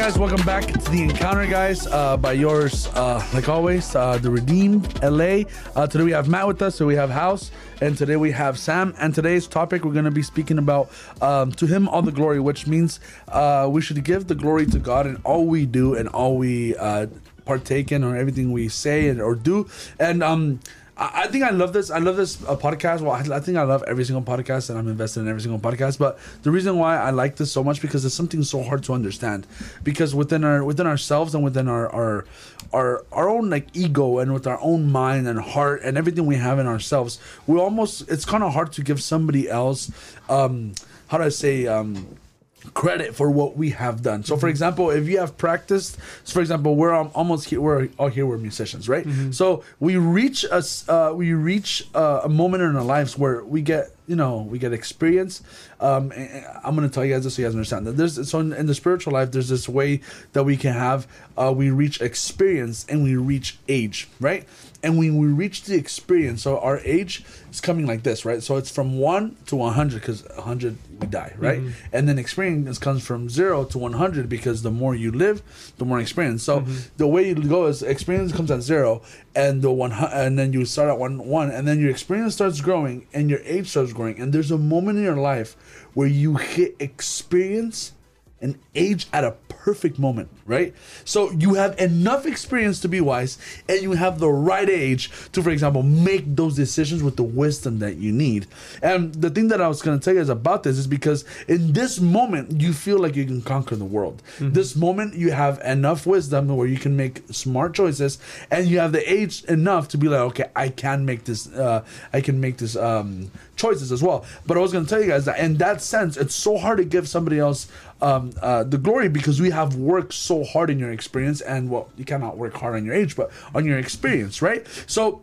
Guys, welcome back to the encounter, guys. Uh, by yours, uh, like always, uh, the Redeemed LA. Uh, today we have Matt with us, so we have House, and today we have Sam. And today's topic we're going to be speaking about um, to Him all the glory, which means uh, we should give the glory to God in all we do and all we uh, partake in, or everything we say and or do. And um, I think I love this. I love this uh, podcast. Well, I, I think I love every single podcast, and I'm invested in every single podcast. But the reason why I like this so much because it's something so hard to understand. Because within our within ourselves and within our our our our own like ego and with our own mind and heart and everything we have in ourselves, we almost it's kind of hard to give somebody else. Um, how do I say? Um, credit for what we have done. So, for example, if you have practiced, so for example, we're almost here. We're all here. We're musicians, right? So we reach us. Uh, we reach uh, a moment in our lives where we get, you know, we get experience. Um, I'm gonna tell you guys this so you guys understand that there's so in, in the spiritual life, there's this way that we can have. Uh, we reach experience and we reach age, right? And when we reach the experience, so our age is coming like this, right? So it's from one to 100 because 100 we die, right? And then experience comes from zero to 100 because the more you live, the more experience. So the way you go is experience comes at zero, and the one, and then you start at one one, and then your experience starts growing, and your age starts growing, and there's a moment in your life where you hit experience and age at a perfect moment, right? So you have enough experience to be wise, and you have the right age to, for example, make those decisions with the wisdom that you need. And the thing that I was going to tell you is about this is because in this moment you feel like you can conquer the world. This moment you have enough wisdom where you can make smart choices, and you have the age enough to be like, okay, I can make this. Uh, I can make this um, choices as well. But I was going to tell you guys that in that sense, it's so hard to give somebody else um, uh, the glory because we have worked so hard in your experience, and well, you cannot work hard on your age, but on your experience, right? So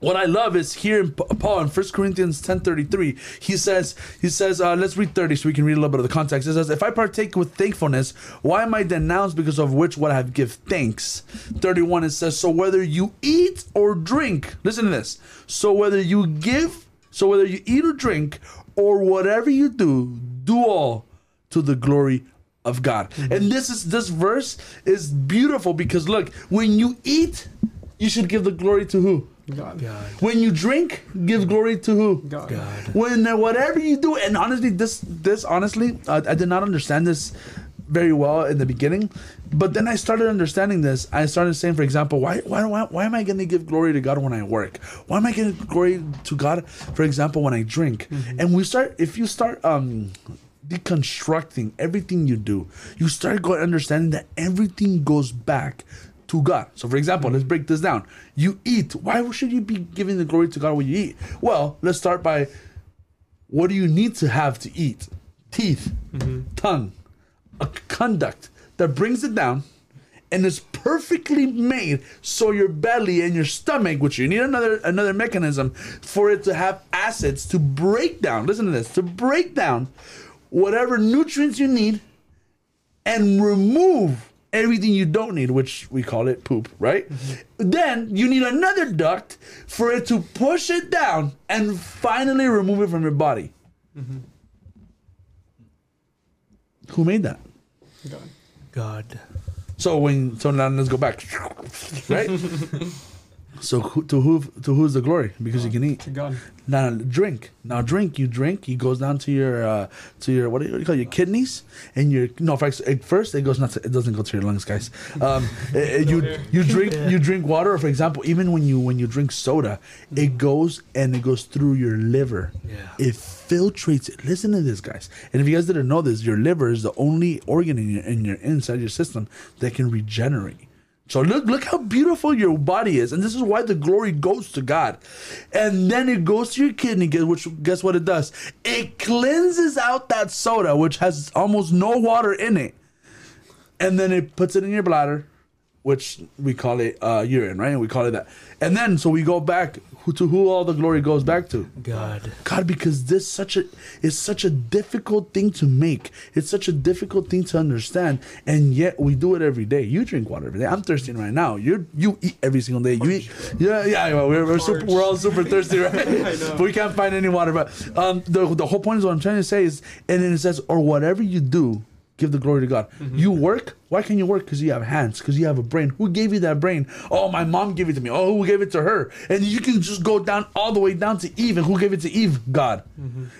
what I love is here in Paul in 1 Corinthians 10:33, he says, he says, uh, let's read 30 so we can read a little bit of the context. It says, if I partake with thankfulness, why am I denounced because of which what I have give thanks? 31 it says, so whether you eat or drink, listen to this. So whether you give, so whether you eat or drink, or whatever you do, do all to the glory of God. And this is this verse is beautiful because look, when you eat, you should give the glory to who? God. When you drink, give glory to who? God. When uh, whatever you do, and honestly, this this honestly, uh, I did not understand this very well in the beginning, but then I started understanding this. I started saying, for example, why why why, why am I going to give glory to God when I work? Why am I going to glory to God, for example, when I drink? And we start if you start um deconstructing everything you do, you start going understanding that everything goes back to God. So, for example, let's break this down. You eat. Why should you be giving the glory to God when you eat? Well, let's start by what do you need to have to eat? Teeth, tongue, a conduct that brings it down and is perfectly made so your belly and your stomach which you need another another mechanism for it to have acids to break down listen to this to break down whatever nutrients you need and remove everything you don't need, which we call it poop, right? Mm-hmm. Then you need another duct for it to push it down and finally remove it from your body. Mm-hmm. Who made that? God. God. So when so now let's go back, right? so who, to who to who's the glory? Because you can eat. To God. Now drink. Now drink. You drink. It goes down to your uh, to your what do you call it? your kidneys and your no. First, at first it goes not. To, it doesn't go to your lungs, guys. Um, you you drink you drink water. For example, even when you when you drink soda, it goes and it goes through your liver. Yeah. It filtrates it. Listen to this, guys. And if you guys didn't know this, your liver is the only organ in your in your inside your system that can regenerate. So look, look how beautiful your body is, and this is why the glory goes to God, and then it goes to your kidney. Which guess what it does? It cleanses out that soda, which has almost no water in it, and then it puts it in your bladder, which we call it uh, urine, right? And we call it that. And then so we go back who, to who all the glory goes back to. God. God, because this such a is such a difficult thing to make. It's such a difficult thing to understand, and yet we do it every day. You drink water every day. I'm thirsty right now. You you eat every single day. You eat, yeah, yeah. We're, we're super. We're all super thirsty, right? But we can't find any water. But um, the the whole point is what I'm trying to say is, and then it says, or whatever you do, give the glory to God. You work. Why can you work? Because you have hands. Because you have a brain. Who gave you that brain? Oh, my mom gave it to me. Oh, who gave it to her? And you can just go down all the way down to Eve. And who gave it to Eve? God.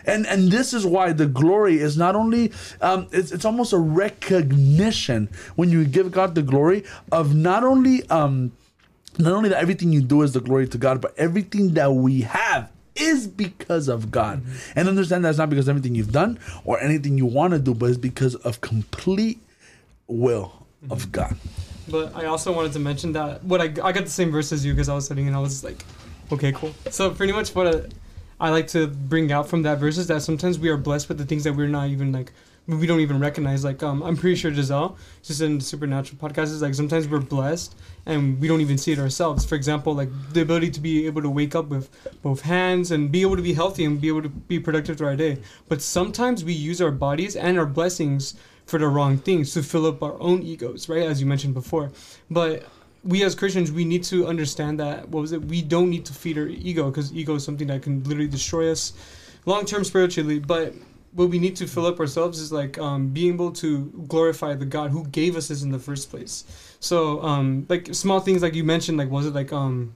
And and this is why the glory is not only um, it's it's almost a recognition when you give God the glory of not only um not only that everything you do is the glory to God, but everything that we have is because of God. And understand that's not because of everything you've done or anything you want to do, but it's because of complete will of mm-hmm. God. But I also wanted to mention that what I, I got the same verse as you because I was sitting and I was like, okay, cool. So pretty much what I, I like to bring out from that verse is that sometimes we are blessed with the things that we're not even like we don't even recognize. Like um, I'm pretty sure Giselle, just in supernatural podcast, is like sometimes we're blessed and we don't even see it ourselves. For example, like the ability to be able to wake up with both hands and be able to be healthy and be able to be productive through our day. But sometimes we use our bodies and our blessings for the wrong things to fill up our own egos, right? As you mentioned before. But we as Christians, we need to understand that what was it? We don't need to feed our ego because ego is something that can literally destroy us long term spiritually. But what we need to fill up ourselves is like um, being able to glorify the God who gave us this in the first place. So um, like small things like you mentioned, like was it like um,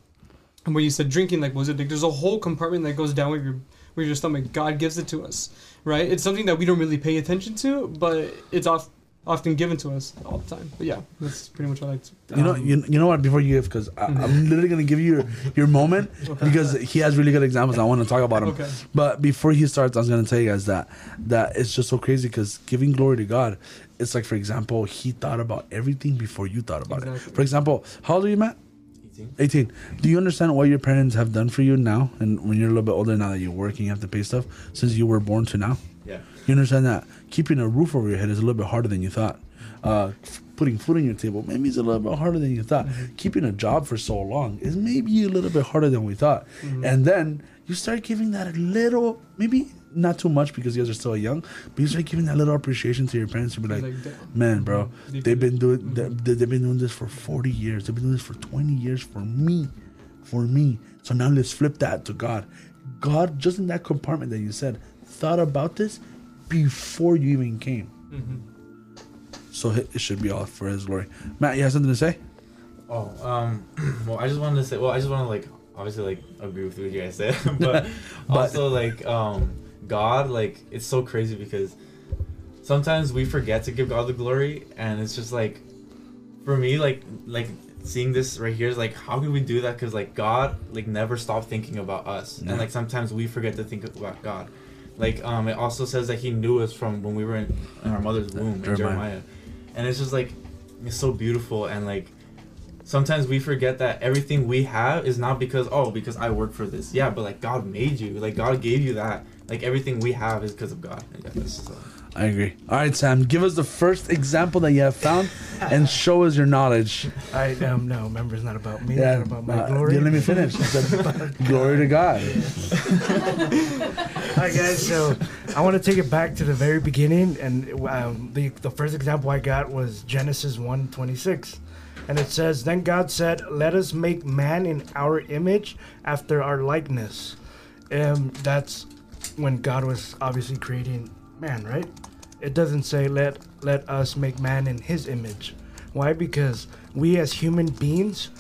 where you said drinking, like was it like there's a whole compartment that goes down with your with your stomach. God gives it to us, right? It's something that we don't really pay attention to, but it's off often given to us all the time. But yeah, that's pretty much what I like to. You know, um, you, you know what? Before you give, because I'm literally gonna give you your, your moment because he has really good examples. I want to talk about him. Okay. But before he starts, I was gonna tell you guys that that it's just so crazy because giving glory to God, it's like for example, he thought about everything before you thought about it. For example, how old are you, Matt? 18. 18. Do you understand what your parents have done for you now, and when you're a little bit older now that you're working, you have to pay stuff since you were born to now? Yeah. You understand that keeping a roof over your head is a little bit harder than you thought. Uh, putting food on your table maybe it's a little bit harder than you thought. Keeping a job for so long is maybe a little bit harder than we thought. And then you start giving that a little, maybe not too much because you guys are still young, but you start giving that little appreciation to your parents to be like, Like, man, bro, They they've been doing they, they've been doing this for 40 years. They've been doing this for 20 years for me, for me. So now let's flip that to God. God, just in that compartment that you said, thought about this before you even came. Mhm. So it it should be all for His glory. Matt, you have something to say? Oh, um, well, I just wanted to say, well, I just want to like, obviously, like, agree with what you guys said, but, also like, um, God, like, it's so crazy because sometimes we forget to give God the glory, and it's just like, for me, like, like seeing this right here is like, how can we do that? Because like God, like, never stopped thinking about us, Yeah. and like sometimes we forget to think about God. Like, um, it also says that He knew us from when we were in, in our mother's womb, in Jeremiah. Jeremiah, and it's just like, it's so beautiful and like sometimes we forget that everything we have is not because oh because I work for this. Yeah, but like God made you. Like God gave you that. Like everything we have is because of God. Yeah, that's just, I agree. All right, Sam, give us the first example that you have found and show us your knowledge. I um no, remember it's not about me, Yeah, it's not about my uh, glory. let me finish. Said, glory to God. All right, guys, so I want to take it back to the very beginning, and um, the the first example I got was Genesis 1:26, and it says, "Then God said, Let us make man in our image, after our likeness." And that's when God was obviously creating man, right? It doesn't say let let us make man in His image. Why? Because we as human beings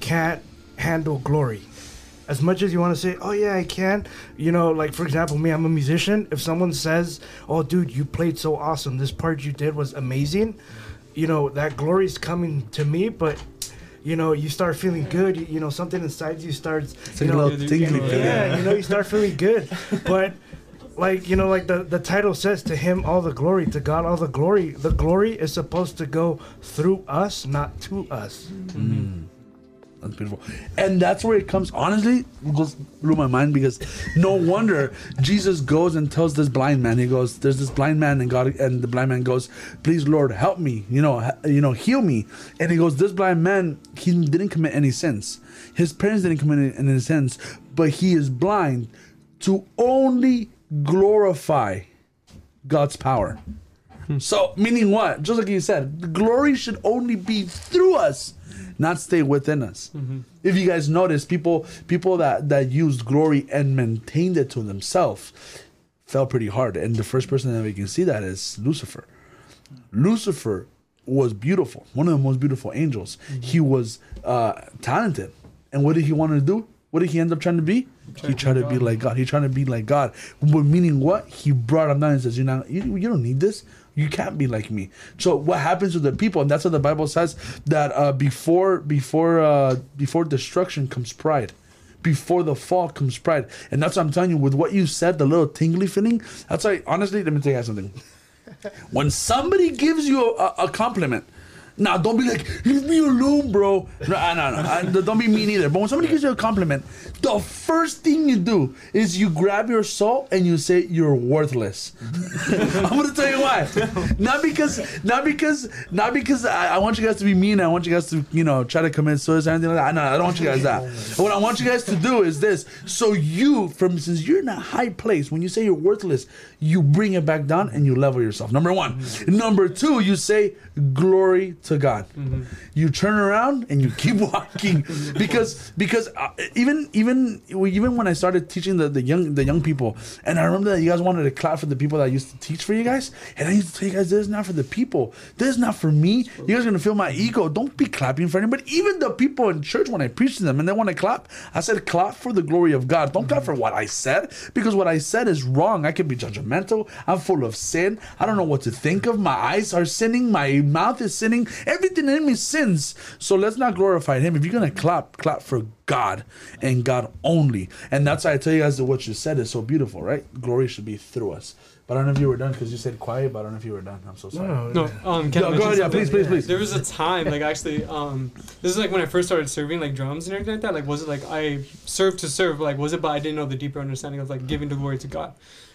can't handle glory as much as you want to say, oh yeah, I can, you know, like for example, me, I'm a musician. If someone says, oh dude, you played so awesome, this part you did was amazing, you know, that glory's coming to me, but you know, you start feeling good. You, you know, something inside you starts, It's you a know, little tingly yeah, yeah, you know, you start feeling good, but. Like you know, like the, the title says, to him all the glory, to God all the glory. The glory is supposed to go through us, not to us. Mm. That's beautiful. And that's where it comes. Honestly, it just blew my mind because no wonder Jesus goes and tells this blind man. He goes, "There's this blind man," and God and the blind man goes, "Please, Lord, help me. You know, you know, heal me." And he goes, "This blind man, he didn't commit any sins. His parents didn't commit any sins, but he is blind to only glorify God's power." Hmm. So, meaning what? Just like you said, the glory should only be through us, not stay within us. Mm-hmm. If you guys notice, people people that that used glory and maintained it to themselves fell pretty hard. And the first person that we can see that is Lucifer. Lucifer was beautiful, one of the most beautiful angels. Mm-hmm. He was uh, talented, and what did he want to do? What did he end up trying to be? He tried to be like God. He tried to be like God. But meaning what? He brought him down and says, "You know, you, you don't need this. You can't be like me." So what happens to the people? And that's what the Bible says that uh, before before uh, before destruction comes pride. Before the fall comes pride, and that's what I'm telling you. With what you said, the little tingly feeling. That's why, honestly, let me tell you something. When somebody gives you a, a compliment, now don't be like, leave me alone, bro. No, no, no. Don't be mean either. But when somebody gives you a compliment, the first thing you do is you grab your soul and you say you're worthless. I'm gonna tell you why. Not because, not because, not because I, I want you guys to be mean. I want you guys to, you know, try to commit suicide or anything like that. No, I don't want you guys that. What I want you guys to do is this. So you, from since you're in a high place, when you say you're worthless, you bring it back down and you level yourself. Number one. Number two, you say glory to God. You turn around and you keep walking because because uh, even even even when I started teaching the, the young the young people, and I remember that you guys wanted to clap for the people that I used to teach for you guys, and I used to tell you guys this is not for the people, this is not for me. You guys are gonna feel my ego. Don't be clapping for anybody. Even the people in church when I preach to them and they want to clap, I said clap for the glory of God. Don't clap for what I said because what I said is wrong. I could be judgmental. I'm full of sin. I don't know what to think of. My eyes are sinning. My mouth is sinning. Everything in me sins. So let's not glorify Him. If you're gonna clap, clap for God and God only. And that's why I tell you guys that what you said is so beautiful, right? Glory should be through us. But I don't know if you were done because you said quiet. But I don't know if you were done. I'm so sorry. No, No, um, can I Go, go ahead, yeah, please, please, please. There was a time, like actually, um, this is like when I first started serving like drums and everything like that. Like, was it like I served to serve? Like, was it? But I didn't know the deeper understanding of like giving the glory to God.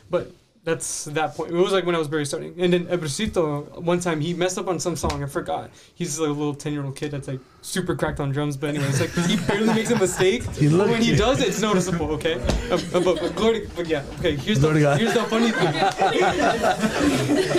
But that's that point. It was like when I was very starting. And then Ebricito, one time he messed up on some song. I forgot. He's like a little ten year old kid that's like super cracked on drums. But anyway, it's like he barely makes a mistake. He but when he it. does, it's noticeable. Okay. Uh, but, but, glory, but yeah. Okay. Here's Glory the God. here's the funny thing.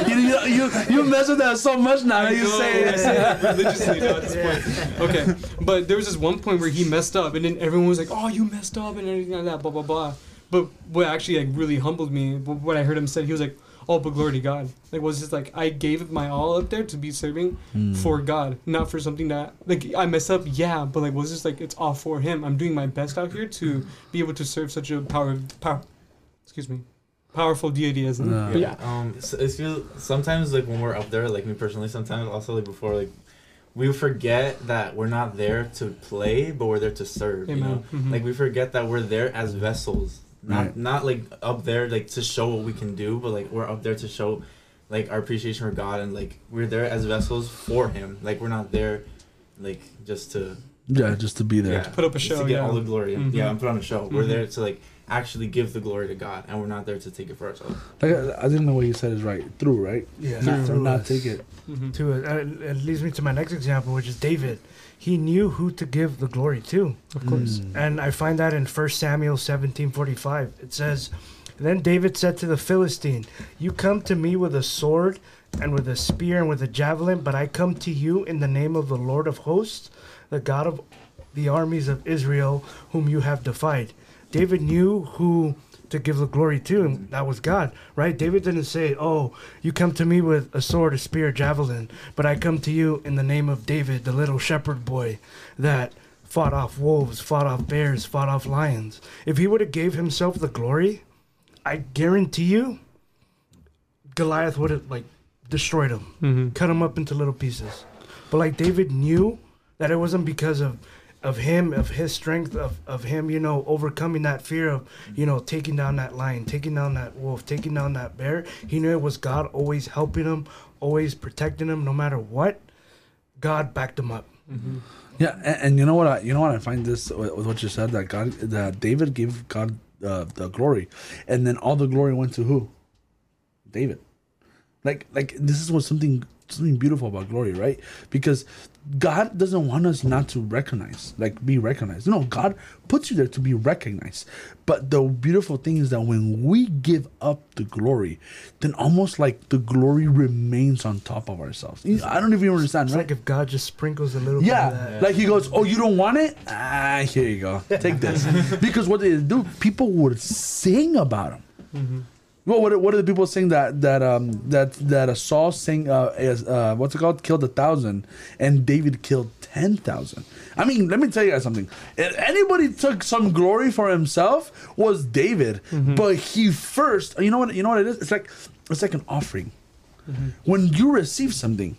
you, you, you, mess with that so much now. I You know, say it. say it religiously now at this point. Okay, but there was this one point where he messed up, and then everyone was like, "Oh, you messed up," and everything like that, blah blah blah. But what actually like really humbled me, wh- what I heard him say, he was like, "Oh, but glory to God." Like was just like I gave my all up there to be serving for God, not for something that like I mess up. Yeah, but like was just like it's all for Him. I'm doing my best out here to be able to serve such a power power. Excuse me. Powerful deity as him. No. But yeah. Um, s it feels sometimes like when we're up there, like me personally, sometimes also like before, like we forget that we're not there to play, but we're there to serve. You know, Amen. Mhm. like we forget that we're there as vessels, not Right. not like up there like to show what we can do, but like we're up there to show like our appreciation for God and like we're there as vessels for Him. Like we're not there like just to Yeah, just to be there. yeah, Put up a show, to get yeah. all the glory. and Mhm. Yeah, and put on a show. We're Mhm. there to like actually give the glory to God, and we're not there to take it for ourselves. Like I, I think the way you said is right. Through, right? Yeah, Not, through not take it. Mhm. To it, uh, it leads me to my next example, which is David. He knew who to give the glory to. Of course. Mm. And I find that in 1 Samuel 17:45. It says, "Then David said to the Philistine, "You come to me with a sword and with a spear and with a javelin, but I come to you in the name of the Lord of hosts, the God of the armies of Israel, whom you have defied." David knew who to give the glory to, and that was God, right? David didn't say, "Oh, you come to me with a sword, a spear, javelin, but I come to you in the name of David, the little shepherd boy that fought off wolves, fought off bears, fought off lions." If he would have gave himself the glory, I guarantee you, Goliath would have like destroyed him, Mm-hmm. cut him up into little pieces. But like David knew that it wasn't because of of him, of his strength, of, of him, you know, overcoming that fear of, you know, taking down that lion, taking down that wolf, taking down that bear. He knew it was God always helping him, always protecting him, no matter what. God backed him up. Mm-hmm. Yeah, and, and you know what? I you know what I find this with, with what you said that God that David gave God uh, the glory, and then all the glory went to who? David. Like like this is what something something beautiful about glory, right? Because God doesn't want us not to recognize, like be recognized. No, God puts you there to be recognized. But the beautiful thing is that when we give up the glory, then almost like the glory remains on top of ourselves. I don't even understand, It's right? like if God just sprinkles a little bit of Yeah, like he goes, "Oh, you don't want it? Ah, here you go, take this." because what they do, people would sing about him. Mm-hmm. Well, what, what are the people saying that that um that that a Saul saying uh, is, uh what's it called killed a thousand and David killed ten thousand? I mean, let me tell you guys something. If anybody took some glory for himself was David, but he first. You know what? You know what it is? It's like it's like an offering. When you receive something,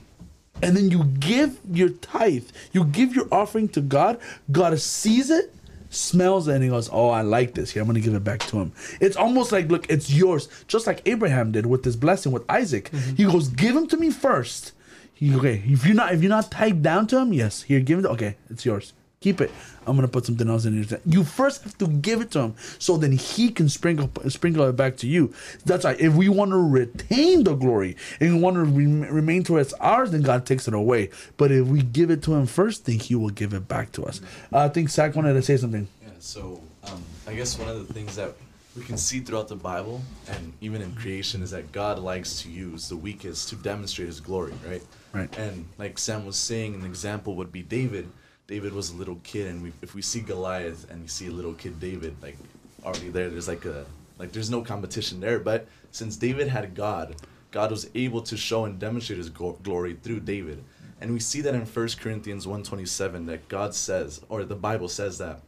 and then you give your tithe, you give your offering to God. God sees it, smells it, and he goes, "Oh, I like this. Here, I'm gonna give it back to him." It's almost like, look, it's yours, just like Abraham did with this blessing with Isaac. Mm-hmm. He goes, "Give him to me first. He, okay, if you're not if you're not tied down to him, yes, here, give it. Okay, it's yours. Keep it. I'm gonna put something else in here. You first have to give it to him, so then he can sprinkle sprinkle it back to you. That's why if we want to retain the glory and we want to rem- remain to it's ours, then God takes it away. But if we give it to him first, then He will give it back to us. Uh, I think Zach wanted to say something. Yeah, so um, I guess one of the things that we can see throughout the Bible and even in creation is that God likes to use the weakest to demonstrate his glory, right? Right. And like Sam was saying, an example would be David. David was a little kid, and we, if we see Goliath and we see a little kid David, like already there, there's like a like there's no competition there. But since David had God, God was able to show and demonstrate His glo- glory through David, and we see that in 1 Corinthians 1:27 that God says, or the Bible says that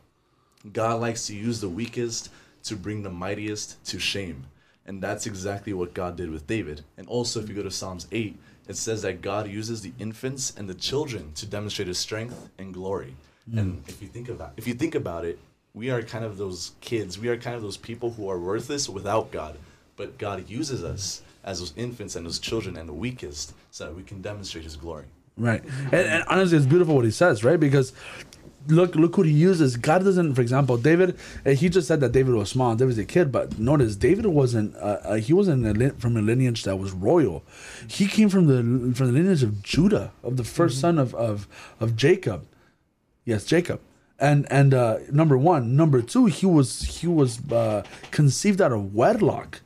God likes to use the weakest to bring the mightiest to shame. And that's exactly what God did with David. And also, if you go to Psalms 8, it says that God uses the infants and the children to demonstrate his strength and glory. And hmm. if you think about if you think about it, we are kind of those kids. We are kind of those people who are worthless without God. But God uses us as those infants and those children and the weakest so that we can demonstrate his glory. Right. And, and honestly, it's beautiful what he says, right? Because look, look who he uses. God doesn't, for example, David. uh, He just said that David was small. David was a kid, but notice David wasn't. Uh, uh, he wasn't a from a lineage that was royal. He came from the from the lineage of Judah, of the 1st son of, of of Jacob. Yes, Jacob. And and uh, number one, number two, he was he was uh, conceived out of wedlock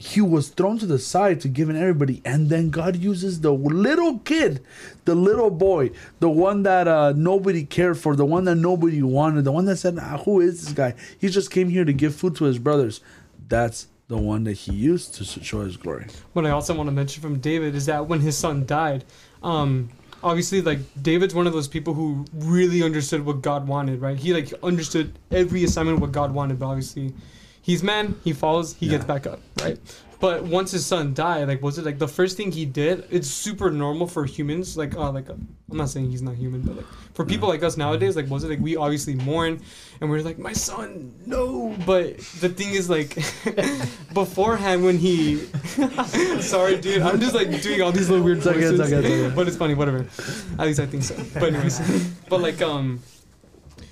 he was thrown to the side to give in everybody. And then god uses the little kid the little boy the one that uh, nobody cared for the one that nobody wanted the one that said ah, who is this guy? He just came here to give food to his brothers. That's the one that he used to show his glory. What I also want to mention from David is that when his son died, um, obviously like David's one of those people who really understood what God wanted, right? He like understood every assignment what God wanted, but obviously he's man, he falls, he gets back up, right? But once his son died, like was it like the first thing he did? It's super normal for humans, like uh, like uh, I'm not saying he's not human, but like for people like us nowadays, like was it like we obviously mourn, and we're like my son, no. But the thing is like beforehand when he, sorry dude, I'm just like doing all these little weird It's okay, it's okay, it's okay. but it's funny, whatever. At least I think so. But anyways, but like um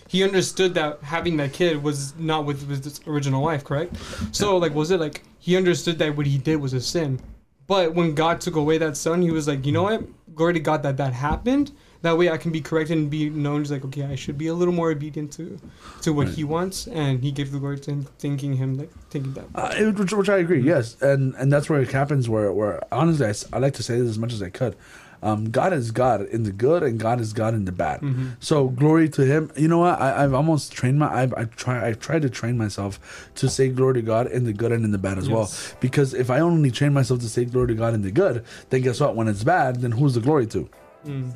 he understood that having that kid was not with, with his original wife, correct? So like, was it like he understood that what he did was a sin? But when God took away that son, he was like, you know what? Glory to God that that happened. That way I can be corrected and be known as like, okay, I should be a little more obedient to, to what he wants, and he gave the glory to him, thanking him, like thinking that. uh, which, which i agree yes and and that's where it happens where where honestly I like to say this as much as i could um, God is God in the good, and God is God in the bad. Mm-hmm. So glory to Him. You know what? I, I've almost trained my. I've I try. I've tried to train myself to say glory to God in the good and in the bad as well. Because if I only train myself to say glory to God in the good, then guess what? When it's bad, then who's the glory to? Mm.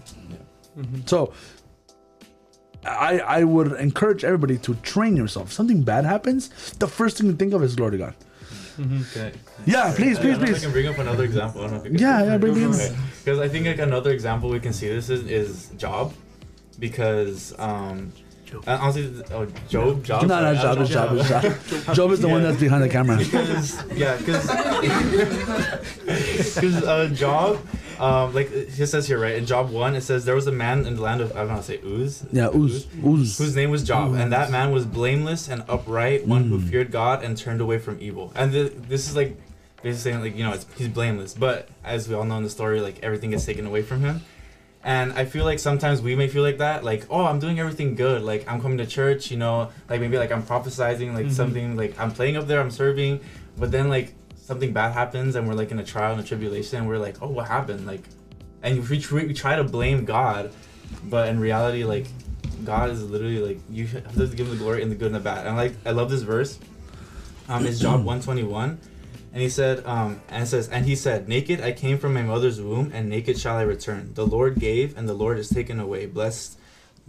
So I I would encourage everybody to train yourself. If something bad happens, the first thing to think of is glory to God. Okay. Yeah, please, I please, don't know I please. can bring up another example. I don't know if you can- Yeah, yeah, bring it in. Because I think like another example we can see this is, is Job, because um, uh, honestly, oh Job, Job. No, no, Job is Job is Job. Job is the one that's behind the camera. Because yeah, because because uh, Job, um, like it says here, right? In Job one, it says there was a man in the land of I don't know how to say Uz. Yeah, Uz, whose name was Job, and that man was blameless and upright, one who Mm. feared God and turned away from evil. And th- this is like basically saying like you know it's, he's blameless, but as we all know in the story, like everything gets taken away from him. And I feel like sometimes we may feel like that, like oh I'm doing everything good, like I'm coming to church, you know, like maybe like I'm prophesizing like Mhm. something, like I'm playing up there, I'm serving, but then like something bad happens and we're like in a trial and a tribulation, and we're like oh what happened, like, and we, tr- we try to blame God, but in reality like God is literally like you have to give him the glory in the good and the bad. And like I love this verse. Um, it's Job one twenty one. And he said, um, and says, and he said, Naked I came from my mother's womb, and naked shall I return. The Lord gave, and the Lord is taken away. Blessed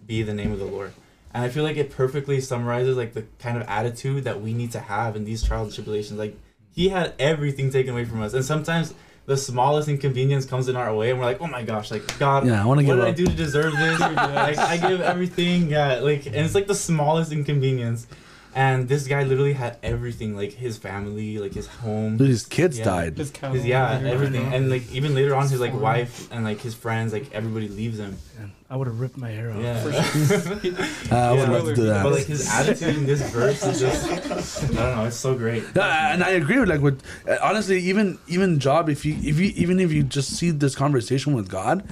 be the name of the Lord. And I feel like it perfectly summarizes like the kind of attitude that we need to have in these trials and tribulations. Like he had everything taken away from us, and sometimes the smallest inconvenience comes in our way, and we're like, oh my gosh, like God, Yeah, I wanna what give did I do to deserve this? like I give everything, yeah, like, and it's like the smallest inconvenience. And this guy literally had everything, like his family, like his home, his kids Yeah. died. His cow. his yeah, everything. everything, and like even later on, his like wife and like his friends, like everybody leaves him. And I would have ripped my hair off. Yeah, Uh, I would Yeah. love to do that. but like his attitude in this verse is just, I don't know, it's so great. Yeah, and I agree with like with uh, honestly even even Job if you if you even if you just see this conversation with God,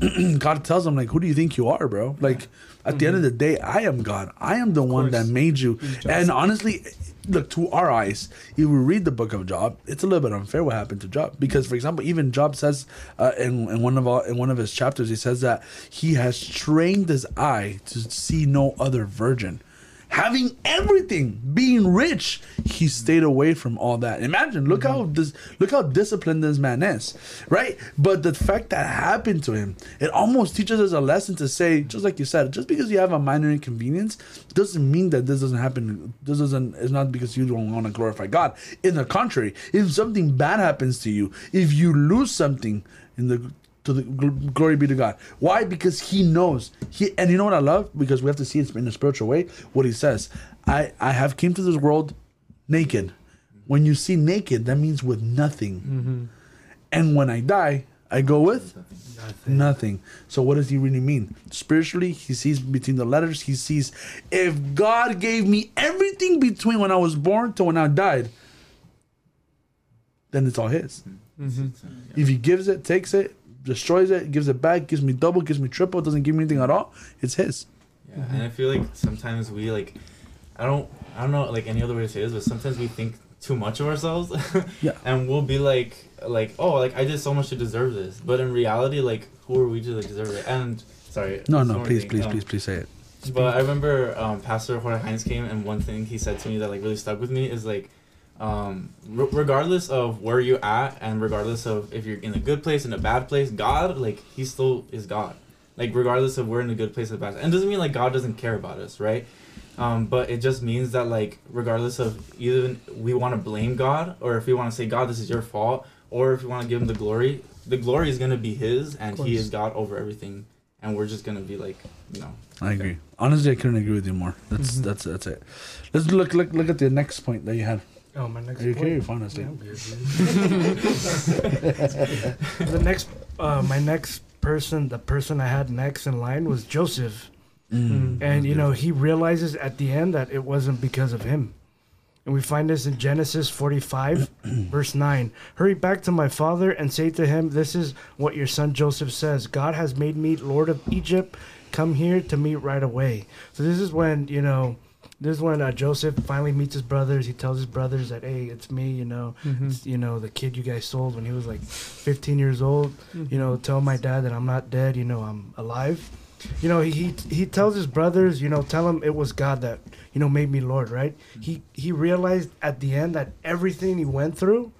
God tells him like who do you think you are, bro? Like at the end of the day, I am God. I am the one that made you. And honestly, look to our eyes, if we read the book of Job, it's a little bit unfair what happened to Job. Because, for example, even Job says uh, in, in one of our, in one of his chapters, he says that he has trained his eye to see no other virgin having everything, being rich, he stayed away from all that. Imagine, look how mm-hmm. this, look how disciplined this man is, right? But the fact that happened to him, it almost teaches us a lesson to say, just like you said, just because you have a minor inconvenience doesn't mean that this doesn't happen. This doesn't. It's not because you don't want to glorify God. In the contrary, if something bad happens to you, if you lose something in the to the gl- glory be to God. Why? Because he knows. He and you know what I love because we have to see it in a spiritual way. What he says, I I have came to this world naked. When you see naked, that means with nothing. Mm-hmm. And when I die, I go with nothing. So what does he really mean? Spiritually, he sees between the letters. He sees if God gave me everything between when I was born to when I died, then it's all his. Mm-hmm. If he gives it, takes it, destroys it, gives it back, gives me double, gives me triple, doesn't give me anything at all, it's his. Yeah, and I feel like sometimes we like, I don't, I don't know like any other way to say this, but sometimes we think too much of ourselves. Yeah. And we'll be like, like, oh, like I did so much to deserve this, but in reality, like, who are we to like, deserve it? And sorry. No, no, please, thing, please, um, please, please say it. But I remember um, Pastor Jorge Hines came, and one thing he said to me that like really stuck with me is like, um, r- regardless of where you're at, and regardless of if you're in a good place in a bad place, God like He still is God. Like regardless of we're in a good place or bad, and it doesn't mean like God doesn't care about us, right? Um, but it just means that like regardless of either we want to blame God or if we want to say God, this is your fault, or if we want to give Him the glory, the glory is gonna be His, and He is God over everything, and we're just gonna be like, you know. I agree. Honestly, I couldn't agree with you more. That's Mhm. that's that's it. Let's look look look at the next point that you had. Oh, my next you point. okay? You're fine, honestly. Yeah, I'm good, dude. the next, uh, my next person, the person I had next in line was Joseph, Mm. and you know he realizes at the end that it wasn't because of him, and we find this in Genesis forty-five, verse nine. Hurry back to my father and say to him, "This is what your son Joseph says: God has made me Lord of Egypt. Come here to me right away." So this is when you know. This is when uh, Joseph finally meets his brothers. He tells his brothers that, "Hey, it's me. You know, Mhm. it's, you know, the kid you guys sold when he was like 15 years old. You know, tell my dad that I'm not dead. You know, I'm alive. You know, he he, he tells his brothers, you know, tell him it was God that you know made me Lord. Right? He he realized at the end that everything he went through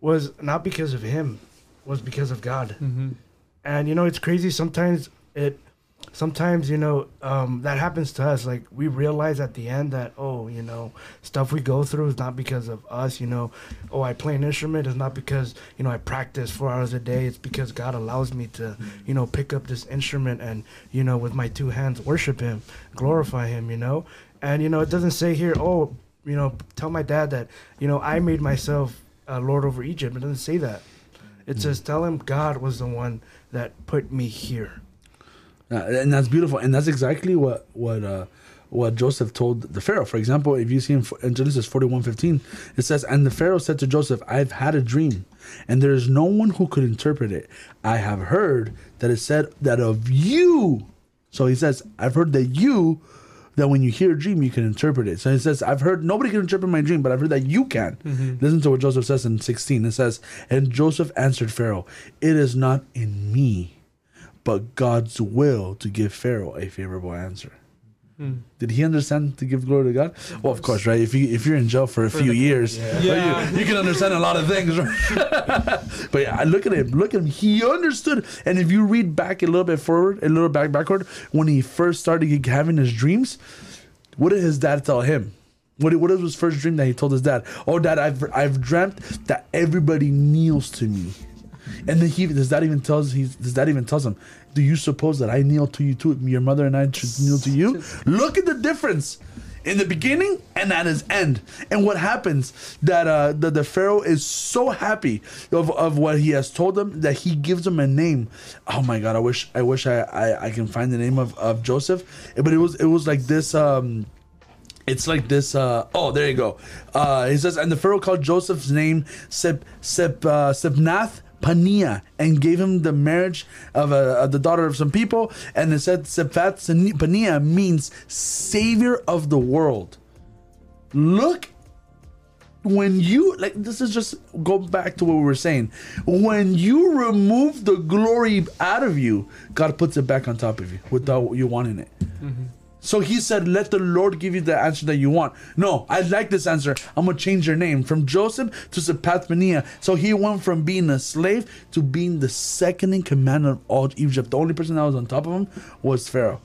was not because of him, was because of God. Mhm. And you know, it's crazy. Sometimes it, sometimes you know, um, that happens to us. Like we realize at the end that oh, you know, stuff we go through is not because of us. You know, oh, I play an instrument is not because you know I practice four hours a day. It's because God allows me to you know pick up this instrument and you know with my two hands worship Him, glorify Him. You know, and you know it doesn't say here oh, you know, tell my dad that you know I made myself uh, Lord over Egypt. It doesn't say that. It says tell him God was the one that put me here. Uh, and that's beautiful, and that's exactly what what uh, what Joseph told the Pharaoh. For example, if you see in, in Genesis forty one fifteen, it says, "And the Pharaoh said to Joseph, I've had a dream, and there is no one who could interpret it. I have heard that it said that of you." So he says, "I've heard that you." That when you hear a dream, you can interpret it. So he says, I've heard nobody can interpret my dream, but I've heard that you can. Listen to what Joseph says in 16. It says, And Joseph answered Pharaoh, It is not in me, but God's will to give Pharaoh a favorable answer. Mm. Did he understand to give glory to God? Well, of course, right? If you if you're in jail for a few years, Yeah. Yeah. you, you can understand a lot of things. Right? but yeah, look at him. Look at him. He understood. And if you read back a little bit forward, a little back backward, when he first started having his dreams, what did his dad tell him? What what was his first dream that he told his dad? Oh, dad, I've I've dreamt that everybody kneels to me. And then he does that even tells he does that even tells him, Do you suppose that I kneel to you too? Your mother and I should kneel to you? Look at the difference in the beginning and at his end. And what happens that uh the, the Pharaoh is so happy of, of what he has told him that he gives him a name. Oh my god, I wish I wish I, I, I can find the name of, of Joseph. But it was it was like this um it's like this. Uh, oh, there you go. Uh, he says, and the Pharaoh called Joseph's name Sep Sep uh, Sepnath Pania and gave him the marriage of, a, of the daughter of some people. And it said Sephat Pania means savior of the world. Look when you like this is just go back to what we were saying when you remove the glory out of you god puts it back on top of you without you wanting it mm-hmm. So he said let the lord give you the answer that you want. No i like this answer. I'm gonna change your name from joseph to Sepathmania. so he went from being a slave to being the second in command of all egypt. The only person that was on top of him was pharaoh.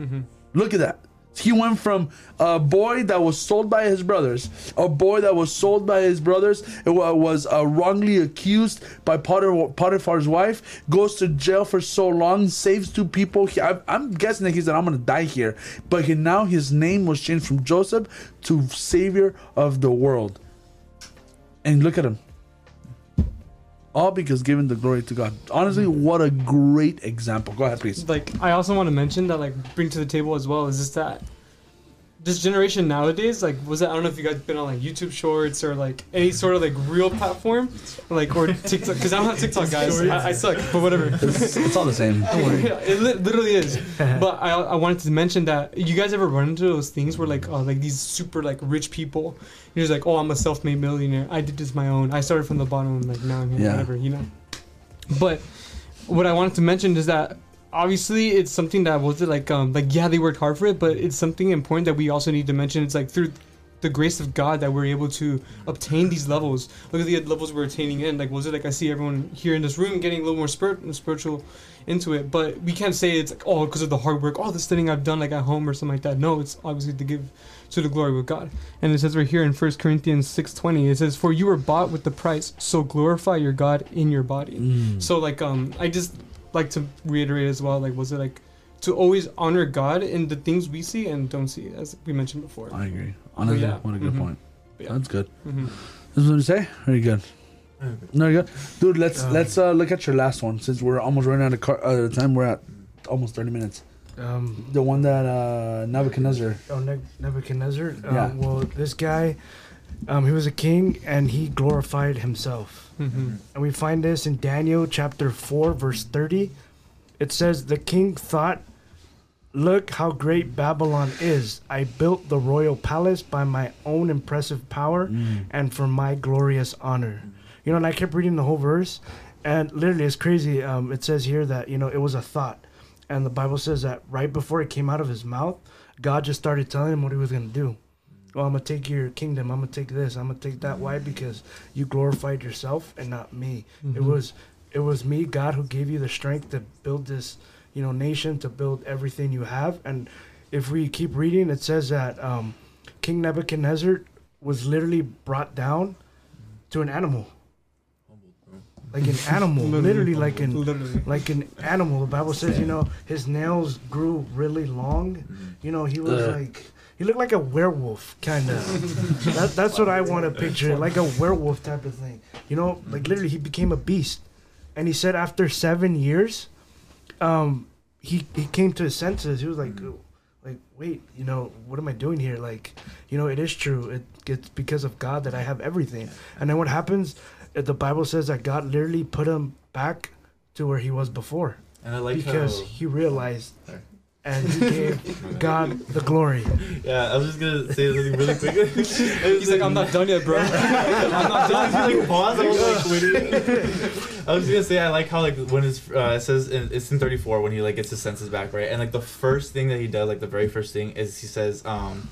Mm-hmm. Look at that. He went from a boy that was sold by his brothers, a boy that was sold by his brothers, was uh, wrongly accused by Potiphar's wife, goes to jail for so long, saves two people. He, I, I'm guessing that he said, I'm going to die here. But he, now his name was changed from Joseph to Savior of the world. And look at him. All because giving the glory to God. Honestly, what a great example. Go ahead, please. like I also want to mention that like bring to the table as well is just that this generation nowadays like was it I don't know if you guys been on like YouTube Shorts or like any sort of like real platform like or TikTok because I don't have TikTok guys I, I suck but whatever It's, it's all the same. Don't worry. yeah, it li- literally is. But I, I wanted to mention that you guys ever run into those things where like oh like these super like rich people, you're just like oh I'm a self-made millionaire. I did this my own. I started from the bottom. And like now I'm here. Yeah. Whatever you know. But what I wanted to mention is that obviously it's something that was it like um like yeah they worked hard for it, but it's something important that we also need to mention. It's like through the grace of God that we're able to obtain these levels. Look at the levels we're attaining in. Like, was it like I see everyone here in this room getting a little more spirit, spiritual into it, but we can't say it's like, oh, because of the hard work, oh, this thing I've done like at home or something like that. No, it's obviously to give to the glory of God. And it says right here in 1 Corinthians 6.20, it says, For you were bought with the price, so glorify your God in your body. Mm. So like um I just like to reiterate as well, like was it like to always honor God in the things we see and don't see, as we mentioned before. I agree. Honestly, Yeah. what a good Mhm. point. Yeah. That's good. hmm This is what you say? Very good. Okay. No, you're good. Dude, let's Um, let's uh, look at your last one since we're almost running out of car- uh, time. We're at almost 30 minutes. Um, The one that uh, Nebuchadnezzar. oh, Ne- Nebuchadnezzar. Um, Yeah. Well, this guy, um, he was a king and he glorified himself. Hmm And we find this in Daniel chapter 4, verse 30. It says, The king thought, Look how great Babylon is. I built the royal palace by my own impressive power and for my glorious honor. You know, and I kept reading the whole verse, and literally it's crazy. Um, it says here that, you know, it was a thought. And the Bible says that right before it came out of his mouth, God just started telling him what he was going to do. Well, I'm going to take your kingdom. I'm going to take this. I'm going to take that. Why? Because you glorified yourself and not me. It was it was me, God, who gave you the strength to build this, you know, nation, to build everything you have. And if we keep reading, it says that um, King Nebuchadnezzar was literally brought down to an animal, like an animal, literally like an Literally. like an animal. The Bible says, you know, his nails grew really long. You know, he was Ugh. like he looked like a werewolf, kind of. that, that's what I want to picture, like a werewolf type of thing. You know, like literally, he became a beast. And he said after seven years, um, he he came to his senses. He was like, like wait, you know, what am I doing here? Like, you know, it is true. It, it's because of God that I have everything. And then what happens? Uh, The Bible says that God literally put him back to where he was before And I like because how he realized. And he gave God the glory. Yeah, I was just gonna say something really quick. He's like, I'm not done yet, bro. I'm not done. like pause. I was like waiting. I was gonna say I like how like when it's uh, it says in, it's in 34 when he like gets his senses back right and like the first thing that he does like the very first thing is he says um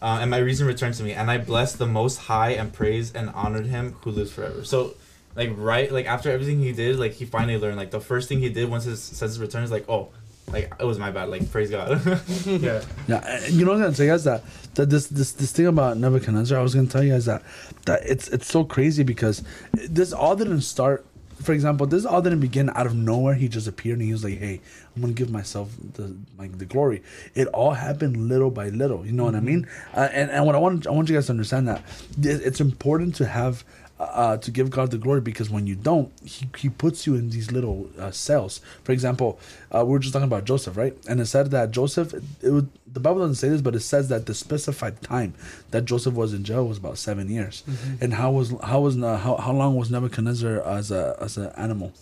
uh, and my reason returned to me and I blessed the Most High and praised and honored him who lives forever. So like right like after everything he did like he finally learned like the first thing he did once his senses returned is like oh like it was my bad like praise God. Yeah. Yeah, you know what I'm gonna tell you guys that that this this this thing about Nebuchadnezzar, I was gonna tell you guys that that it's it's so crazy because this all didn't start. For example, this all didn't begin out of nowhere. He just appeared and he was like, "Hey, I'm gonna give myself the like the glory." It all happened little by little. You know what I mean? Uh, and and what I want I want you guys to understand that it's important to have uh, to give God the glory because when you don't, He, he puts you in these little uh, cells. For example, uh, we were just talking about Joseph, right? And it said that Joseph, it would, the Bible doesn't say this, but it says that the specified time that Joseph was in jail was about seven years. And how was how was uh, how, how long was Nebuchadnezzar as a as an animal?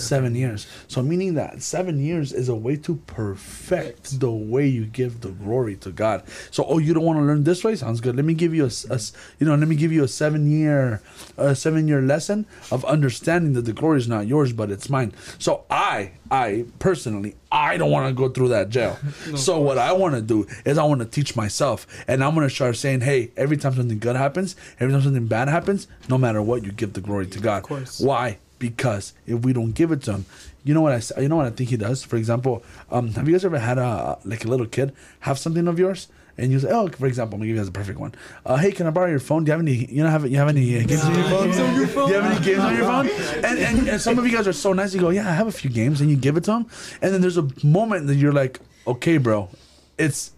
Seven years. So meaning that seven years is a way to perfect the way you give the glory to God. So oh, you don't want to learn this way? Sounds good. Let me give you a, a you know, let me give you a seven year, a seven year lesson of understanding that the glory is not yours, but it's mine. So I, I personally, I don't want to go through that jail. so what I want to do is I want to teach myself, and I'm going to start saying, hey, every time something good happens, every time something bad happens, no matter what, you give the glory to God. course. Why? Because if we don't give it to him, you know what I you know what I think he does. For example, um, have you guys ever had a like a little kid have something of yours? And you say, oh, for example, I'm gonna give you guys a perfect one. Uh, hey, can I borrow your phone? Do you have any? You know, have you have any uh, games on your phone? Do you have any games on your phone? And, and and some of you guys are so nice. You go, yeah, I have a few games, and you give it to them. And then there's a moment that you're like, okay, bro, it's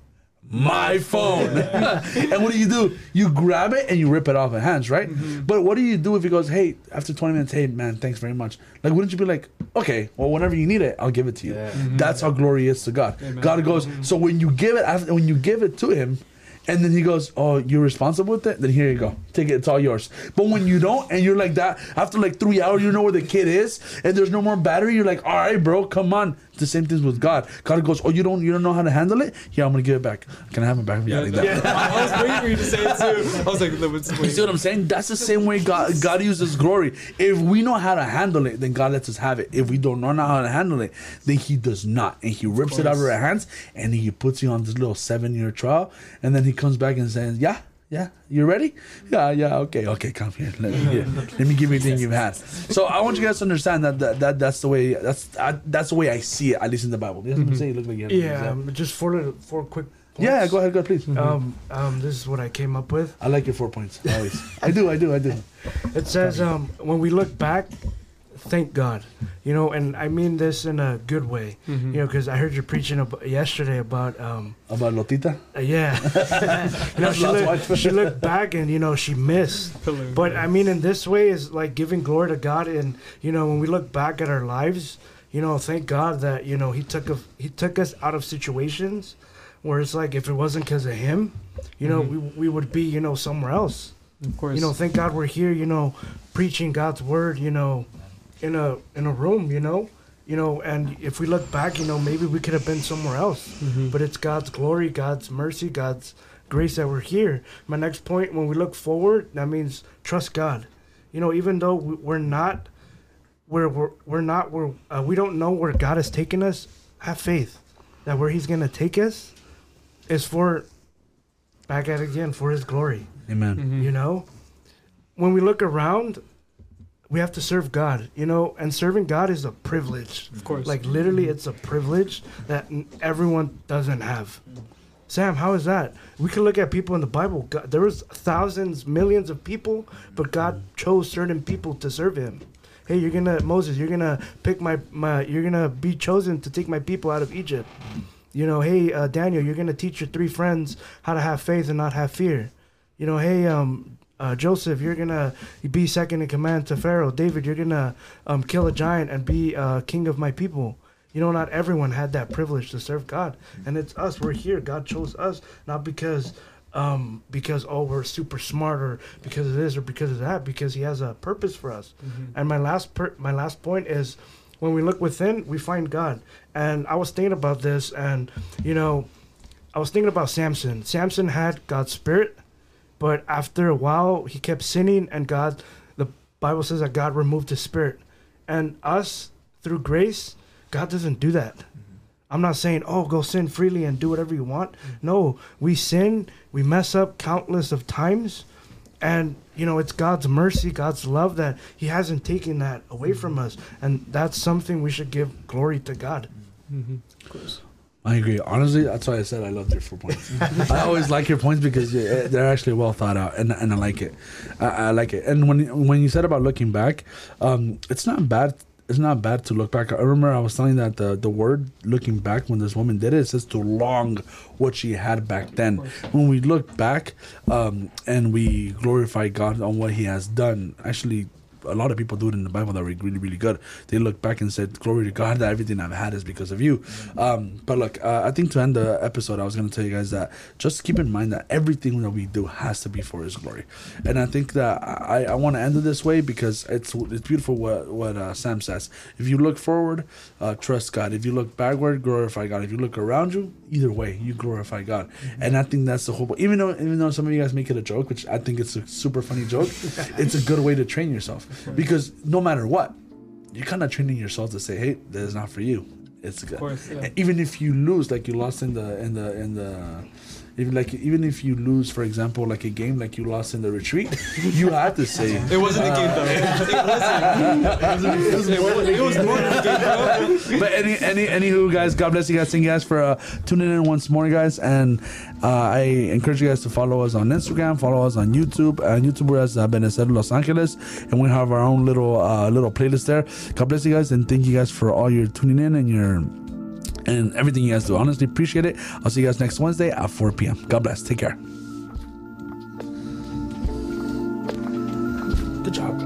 my phone. and what do you do? You grab it and you rip it off of hands, right? Mm-hmm. But what do you do if he goes, hey, after 20 minutes, hey, man, thanks very much? Like, wouldn't you be like, okay, well, whenever you need it, I'll give it to you. Yeah. Mm-hmm. That's how glory is to God. Amen. God goes, mm-hmm. so when you give it, after, when you give it to him, and then he goes, "Oh, you're responsible with it. Then here you go, take it. It's all yours." But when you don't, and you're like that, after like three hours, you know where the kid is, and there's no more battery. You're like, "All right, bro, come on." It's the same things with God. God goes, "Oh, you don't, you don't know how to handle it. Yeah, I'm gonna give it back. Can I have it back?" Yeah, like that. I was waiting for you to say it too. I was like, let's You see what I'm saying? That's the same way God God uses glory. If we know how to handle it, then God lets us have it. If we don't know how to handle it, then He does not, and He rips it out of our hands, and He puts you on this little seven year trial, and then He comes back and says, "Yeah, yeah, you ready? Yeah, yeah, okay, okay, come here. Let me here. Let me give you everything you've had." So I want you guys to understand that that, that that's the way that's I, that's the way I see it, at least in the Bible. You mm you look like you Yeah, um, just four four quick. Points. Yeah, go ahead, go ahead, please. Um, um, this is what I came up with. I like your four points. Always. I do, I do, I do. It says, um, when we look back, thank God. You know, and I mean this in a good way. Mm-hmm. You know, because I heard you preaching ab- yesterday about, um, About Lotita. uh, yeah. you know, she, Lot's look, she looked back and, you know, she missed. But I mean, in this way, is like giving glory to God. And, you know, when we look back at our lives, you know, thank God that, you know, He took, a, he took us out of situations where it's like if it wasn't because of Him, you know, we, we would be, you know, somewhere else. of course. You know, thank God we're here, you know, preaching God's word, you know, in a in a room, you know. You know, and if we look back, you know, maybe we could have been somewhere else. Mhm. But it's God's glory, God's mercy, God's grace that we're here. My next point, when we look forward, that means trust God. You know, even though we- we're not, we're we're, we're not, we're uh, we don't know where God has taken us. Have faith that where He's gonna take us is for, back at it again, for His glory. Amen. Mhm. You know, when we look around, we have to serve God. You know, and serving God is a privilege. of course. Like literally, it's a privilege that everyone doesn't have. Sam, how is that? We can look at people in the Bible. God, there was thousands, millions of people, but God chose certain people to serve Him. Hey, you're gonna Moses. You're gonna pick my my. You're gonna be chosen to take my people out of Egypt. You know, hey uh, Daniel, you're gonna teach your three friends how to have faith and not have fear. You know, hey um, uh, Joseph, you're gonna be second in command to Pharaoh. David, you're gonna um, kill a giant and be uh, king of my people. You know, not everyone had that privilege to serve God, and it's us. We're here. God chose us, not because, um, because oh we're super smart or because of this or because of that. Because He has a purpose for us. Mhm. And my last per- my last point is, when we look within, we find God. And I was thinking about this, and you know, I was thinking about Samson. Samson had God's spirit, but after a while, he kept sinning, and God, the Bible says that God removed his spirit. And us, through grace, God doesn't do that. Mm-hmm. I'm not saying, oh, go sin freely and do whatever you want. Mm-hmm. No, we sin, we mess up countless of times, and you know it's God's mercy, God's love that He hasn't taken that away from mm-hmm. us, and that's something we should give glory to God. I agree. Honestly, that's why I said I loved your four points. I always like your points because they're actually well thought out, and, and I like it. I, I like it. And when when you said about looking back, um, it's not bad. It's not bad to look back. I remember I was telling that the the word looking back when this woman did it, it says to long what she had back then. When we look back, um, and we glorify God on what He has done, actually a lot of people do it in the Bible that were really, really good. They look back and said, "Glory to God that everything I've had is because of you." Um, but look, uh, I think to end the episode, I was going to tell you guys that just keep in mind that everything that we do has to be for His glory, and I think that I, I want to end it this way because it's it's beautiful what what uh, Sam says. If you look forward, uh, trust God. If you look backward, glorify God. If you look around you, either way, you glorify God. And I think that's the whole. Point. Even though even though some of you guys make it a joke, which I think it's a super funny joke, it's a good way to train yourself because no matter what, you're kind of training yourself to say, "Hey, that is not for you." It's good. course, yeah. Even if you lose, like you lost in the in the in the. Even like even if you lose, for example, like a game like you lost in the retreat, you have to say It wasn't a game though. It wasn't. It was, it was more than a game, bro. but any any anywho guys god bless you guys. Thank you guys for uh, tuning in once more guys. And uh, i encourage you guys to follow us on instagram follow us on youtube. Uh, youtube we're as uh, Benecer los angeles. And we have our own little uh, little playlist there. God bless you guys and thank you guys for all your tuning in and your and everything you guys do. Honestly appreciate it. I'll see you guys next wednesday at 4 p.m god bless. Take care. Good job